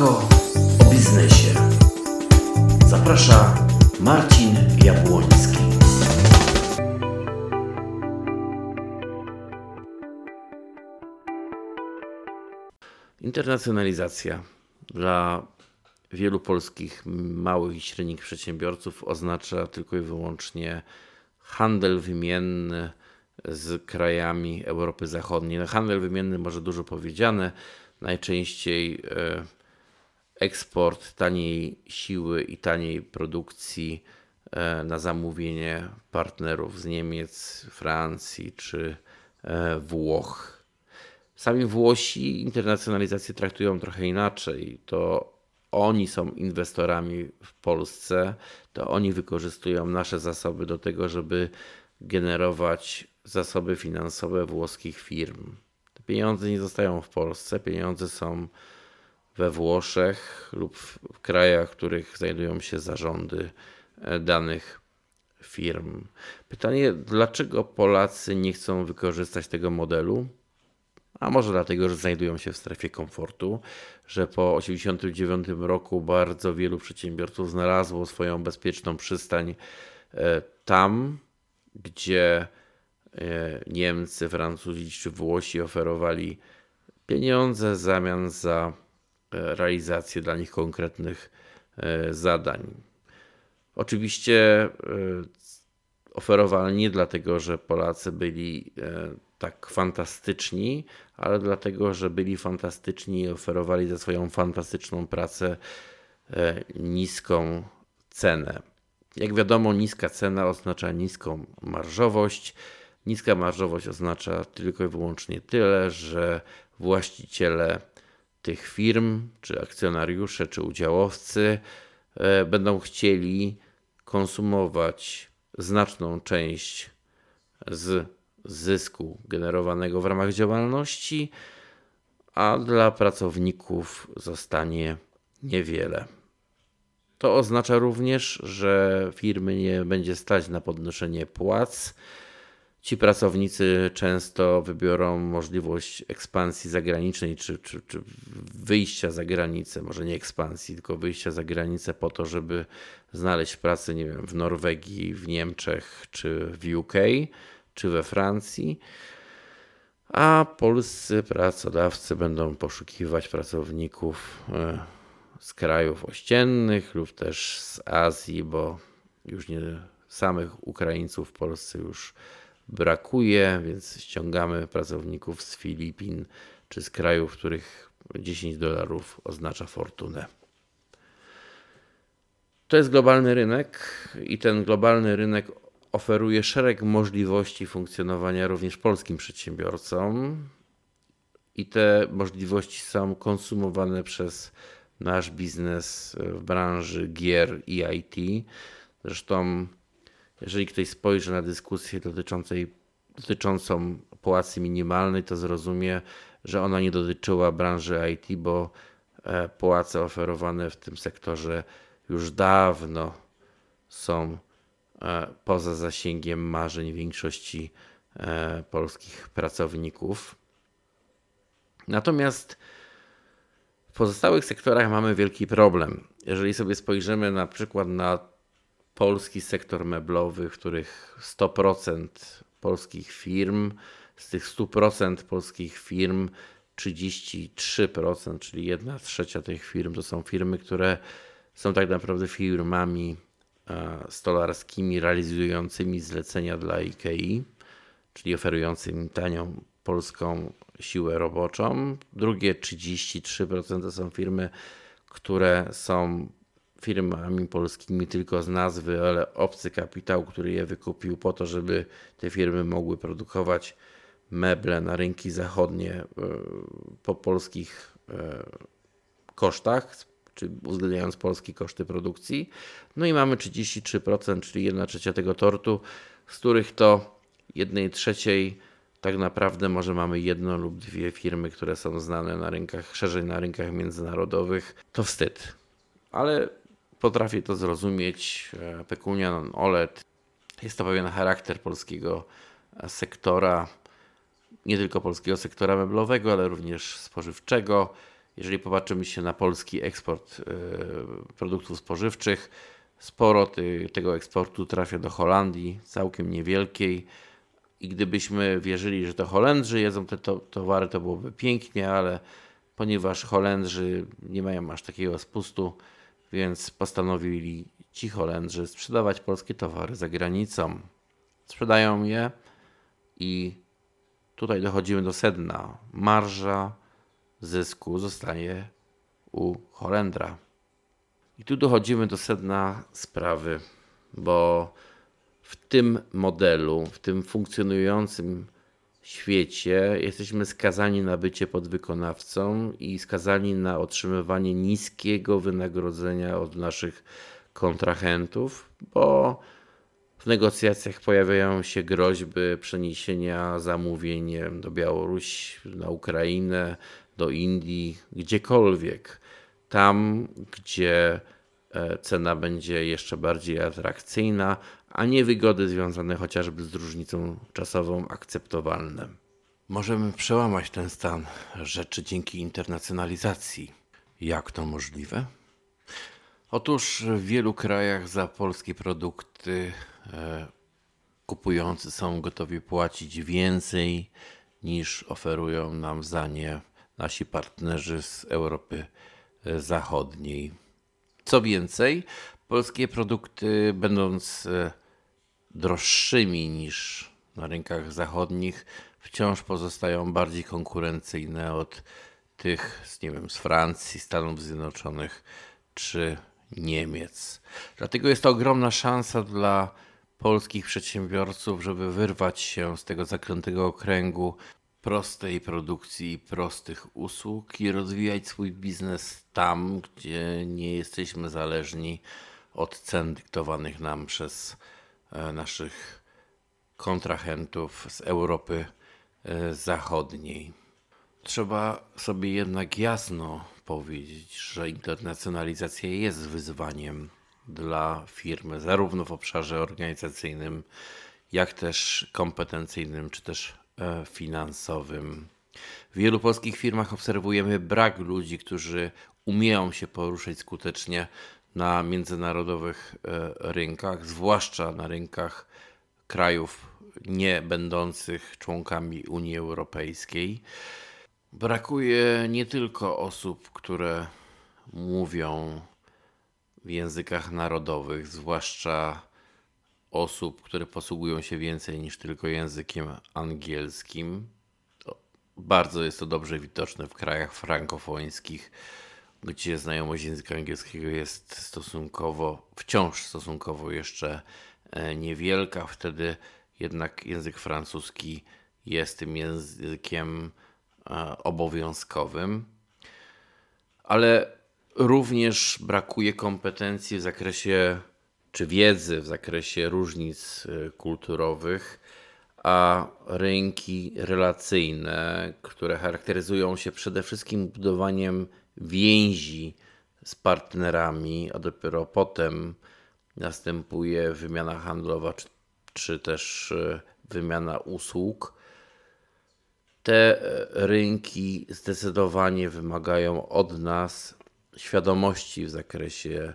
Tylko o biznesie. Zaprasza Marcin Jabłoński. Internacjonalizacja dla wielu polskich małych i średnich przedsiębiorców oznacza tylko i wyłącznie handel wymienny z krajami Europy Zachodniej. No, handel wymienny może dużo powiedziane, najczęściej e, eksport taniej siły i taniej produkcji e, na zamówienie partnerów z Niemiec, Francji czy e, Włoch. Sami Włosi internacjonalizację traktują trochę inaczej. To oni są inwestorami w Polsce, to oni wykorzystują nasze zasoby do tego, żeby generować zasoby finansowe włoskich firm. Te pieniądze nie zostają w Polsce, pieniądze są we Włoszech lub w krajach, w których znajdują się zarządy e, danych firm. Pytanie, dlaczego Polacy nie chcą wykorzystać tego modelu? A może dlatego, że znajdują się w strefie komfortu, że po 1989 roku bardzo wielu przedsiębiorców znalazło swoją bezpieczną przystań e, tam, gdzie e, Niemcy, Francuzi czy Włosi oferowali pieniądze w zamian za realizację dla nich konkretnych zadań. Oczywiście oferowali nie dlatego, że Polacy byli tak fantastyczni, ale dlatego, że byli fantastyczni i oferowali za swoją fantastyczną pracę e, niską cenę. Jak wiadomo, niska cena oznacza niską marżowość. Niska marżowość oznacza tylko i wyłącznie tyle, że właściciele tych firm, czy akcjonariusze, czy udziałowcy e, będą chcieli konsumować znaczną część z zysku generowanego w ramach działalności, a dla pracowników zostanie niewiele. To oznacza również, że firmy nie będzie stać na podnoszenie płac. Ci pracownicy często wybiorą możliwość ekspansji zagranicznej czy, czy, czy wyjścia za granicę, może nie ekspansji, tylko wyjścia za granicę po to, żeby znaleźć pracę, nie wiem, w Norwegii, w Niemczech czy w UK czy we Francji, a polscy pracodawcy będą poszukiwać pracowników e, z krajów ościennych lub też z Azji, bo już nie samych Ukraińców w Polsce już brakuje, więc ściągamy pracowników z Filipin czy z krajów, w których 10 dolarów oznacza fortunę. To jest globalny rynek i ten globalny rynek oferuje szereg możliwości funkcjonowania również polskim przedsiębiorcom i te możliwości są konsumowane przez nasz biznes w branży gier i IT. Zresztą, jeżeli ktoś spojrzy na dyskusję dotyczącej, dotyczącą płacy minimalnej, to zrozumie, że ona nie dotyczyła branży IT, bo e, płace oferowane w tym sektorze już dawno są E, poza zasięgiem marzeń większości e, polskich pracowników. Natomiast w pozostałych sektorach mamy wielki problem. Jeżeli sobie spojrzymy na przykład na polski sektor meblowy, w których 100% polskich firm, z tych 100% polskich firm 33%, czyli 1 trzecia tych firm to są firmy, które są tak naprawdę firmami E, stolarskimi realizującymi zlecenia dla IKEA, czyli oferującymi tanią polską siłę roboczą. Drugie 33% to są firmy, które są firmami polskimi tylko z nazwy, ale obcy kapitał, który je wykupił po to, żeby te firmy mogły produkować meble na rynki zachodnie e, po polskich e, kosztach, czy uwzględniając polskie koszty produkcji. No i mamy 33%, czyli 1 trzecia tego tortu, z których to 1 trzeciej tak naprawdę może mamy jedno lub dwie firmy, które są znane na rynkach, szerzej na rynkach międzynarodowych. To wstyd. Ale potrafię to zrozumieć. E, Pecunia non OLED jest to pewien charakter polskiego sektora, nie tylko polskiego sektora meblowego, ale również spożywczego jeżeli popatrzymy się na polski eksport produktów spożywczych, sporo tego eksportu trafia do Holandii, całkiem niewielkiej. I gdybyśmy wierzyli, że to Holendrzy jedzą te to, towary, to byłoby pięknie, ale ponieważ Holendrzy nie mają aż takiego spustu, więc postanowili ci Holendrzy sprzedawać polskie towary za granicą. Sprzedają je i tutaj dochodzimy do sedna. Marża zysku zostaje u Holendra. I tu dochodzimy do sedna sprawy, bo w tym modelu, w tym funkcjonującym świecie jesteśmy skazani na bycie podwykonawcą i skazani na otrzymywanie niskiego wynagrodzenia od naszych kontrahentów, bo w negocjacjach pojawiają się groźby przeniesienia zamówień do Białorusi, na Ukrainę, do Indii, gdziekolwiek. Tam, gdzie cena będzie jeszcze bardziej atrakcyjna, a nie wygody związane chociażby z różnicą czasową akceptowalne. Możemy przełamać ten stan rzeczy dzięki internacjonalizacji. Jak to możliwe? Otóż w wielu krajach za polskie produkty e, kupujący są gotowi płacić więcej niż oferują nam za nie nasi partnerzy z Europy e, Zachodniej. Co więcej, polskie produkty, będąc e, droższymi niż na rynkach zachodnich, wciąż pozostają bardziej konkurencyjne od tych z, nie wiem, z Francji, Stanów Zjednoczonych czy Niemiec. Dlatego jest to ogromna szansa dla polskich przedsiębiorców, żeby wyrwać się z tego zakrętego okręgu prostej produkcji i prostych usług i rozwijać swój biznes tam, gdzie nie jesteśmy zależni od cen dyktowanych nam przez e, naszych kontrahentów z Europy e, Zachodniej. Trzeba sobie jednak jasno powiedzieć, że internacjonalizacja jest wyzwaniem dla firmy, zarówno w obszarze organizacyjnym, jak też kompetencyjnym, czy też finansowym. W wielu polskich firmach obserwujemy brak ludzi, którzy umieją się poruszać skutecznie na międzynarodowych e, rynkach, zwłaszcza na rynkach krajów nie będących członkami Unii Europejskiej. Brakuje nie tylko osób, które mówią w językach narodowych, zwłaszcza osób, które posługują się więcej niż tylko językiem angielskim. Bardzo jest to dobrze widoczne w krajach frankofońskich, gdzie znajomość języka angielskiego jest stosunkowo, wciąż stosunkowo jeszcze e, niewielka. Wtedy jednak język francuski jest tym językiem E, obowiązkowym, ale również brakuje kompetencji w zakresie czy wiedzy w zakresie różnic e, kulturowych, a rynki relacyjne, które charakteryzują się przede wszystkim budowaniem więzi z partnerami, a dopiero potem następuje wymiana handlowa czy, czy też e, wymiana usług. Te e, rynki zdecydowanie wymagają od nas świadomości w zakresie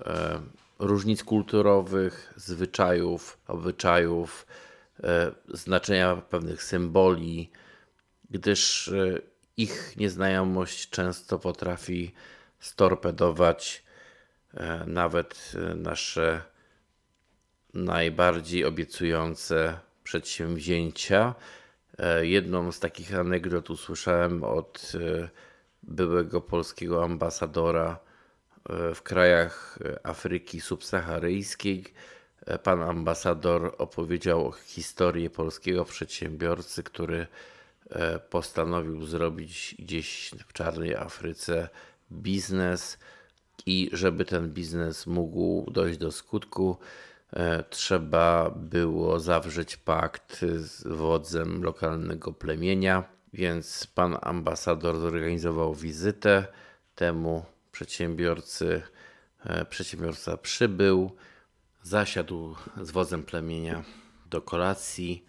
e, różnic kulturowych, zwyczajów, obyczajów, e, znaczenia pewnych symboli, gdyż ich nieznajomość często potrafi storpedować nawet nasze najbardziej obiecujące przedsięwzięcia. E, jedną z takich anegdot usłyszałem od e, byłego polskiego ambasadora e, w krajach Afryki subsaharyjskiej. Pan ambasador opowiedział historię polskiego przedsiębiorcy, który postanowił zrobić gdzieś w czarnej Afryce biznes i żeby ten biznes mógł dojść do skutku, E, trzeba było zawrzeć pakt z wodzem lokalnego plemienia, więc pan ambasador zorganizował wizytę temu przedsiębiorcy. E, przedsiębiorca przybył, zasiadł z wodzem plemienia do kolacji,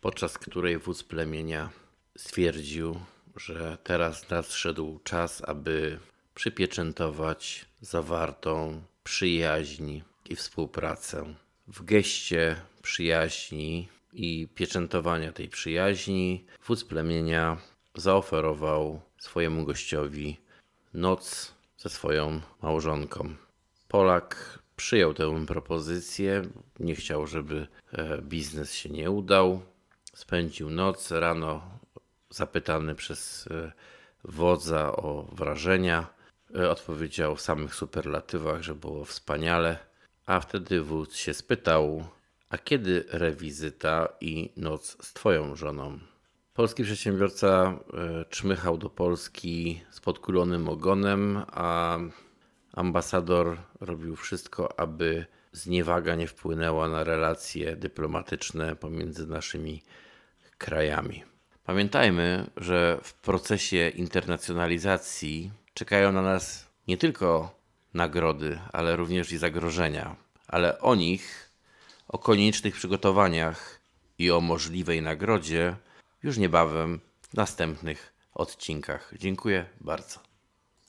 podczas której wódz plemienia stwierdził, że teraz nadszedł czas, aby przypieczętować zawartą przyjaźń i współpracę. W geście przyjaźni i pieczętowania tej przyjaźni wódz plemienia zaoferował swojemu gościowi noc ze swoją małżonką. Polak przyjął tę propozycję, nie chciał, żeby e, biznes się nie udał. Spędził noc, rano zapytany przez e, wodza o wrażenia, e, odpowiedział w samych superlatywach, że było wspaniale. A wtedy wódz się spytał, a kiedy rewizyta i noc z twoją żoną? Polski przedsiębiorca e, czmychał do Polski z podkulonym ogonem, a ambasador robił wszystko, aby zniewaga nie wpłynęła na relacje dyplomatyczne pomiędzy naszymi krajami. Pamiętajmy, że w procesie internacjonalizacji czekają na nas nie tylko nagrody, ale również i zagrożenia. Ale o nich, o koniecznych przygotowaniach i o możliwej nagrodzie już niebawem w następnych odcinkach. Dziękuję bardzo.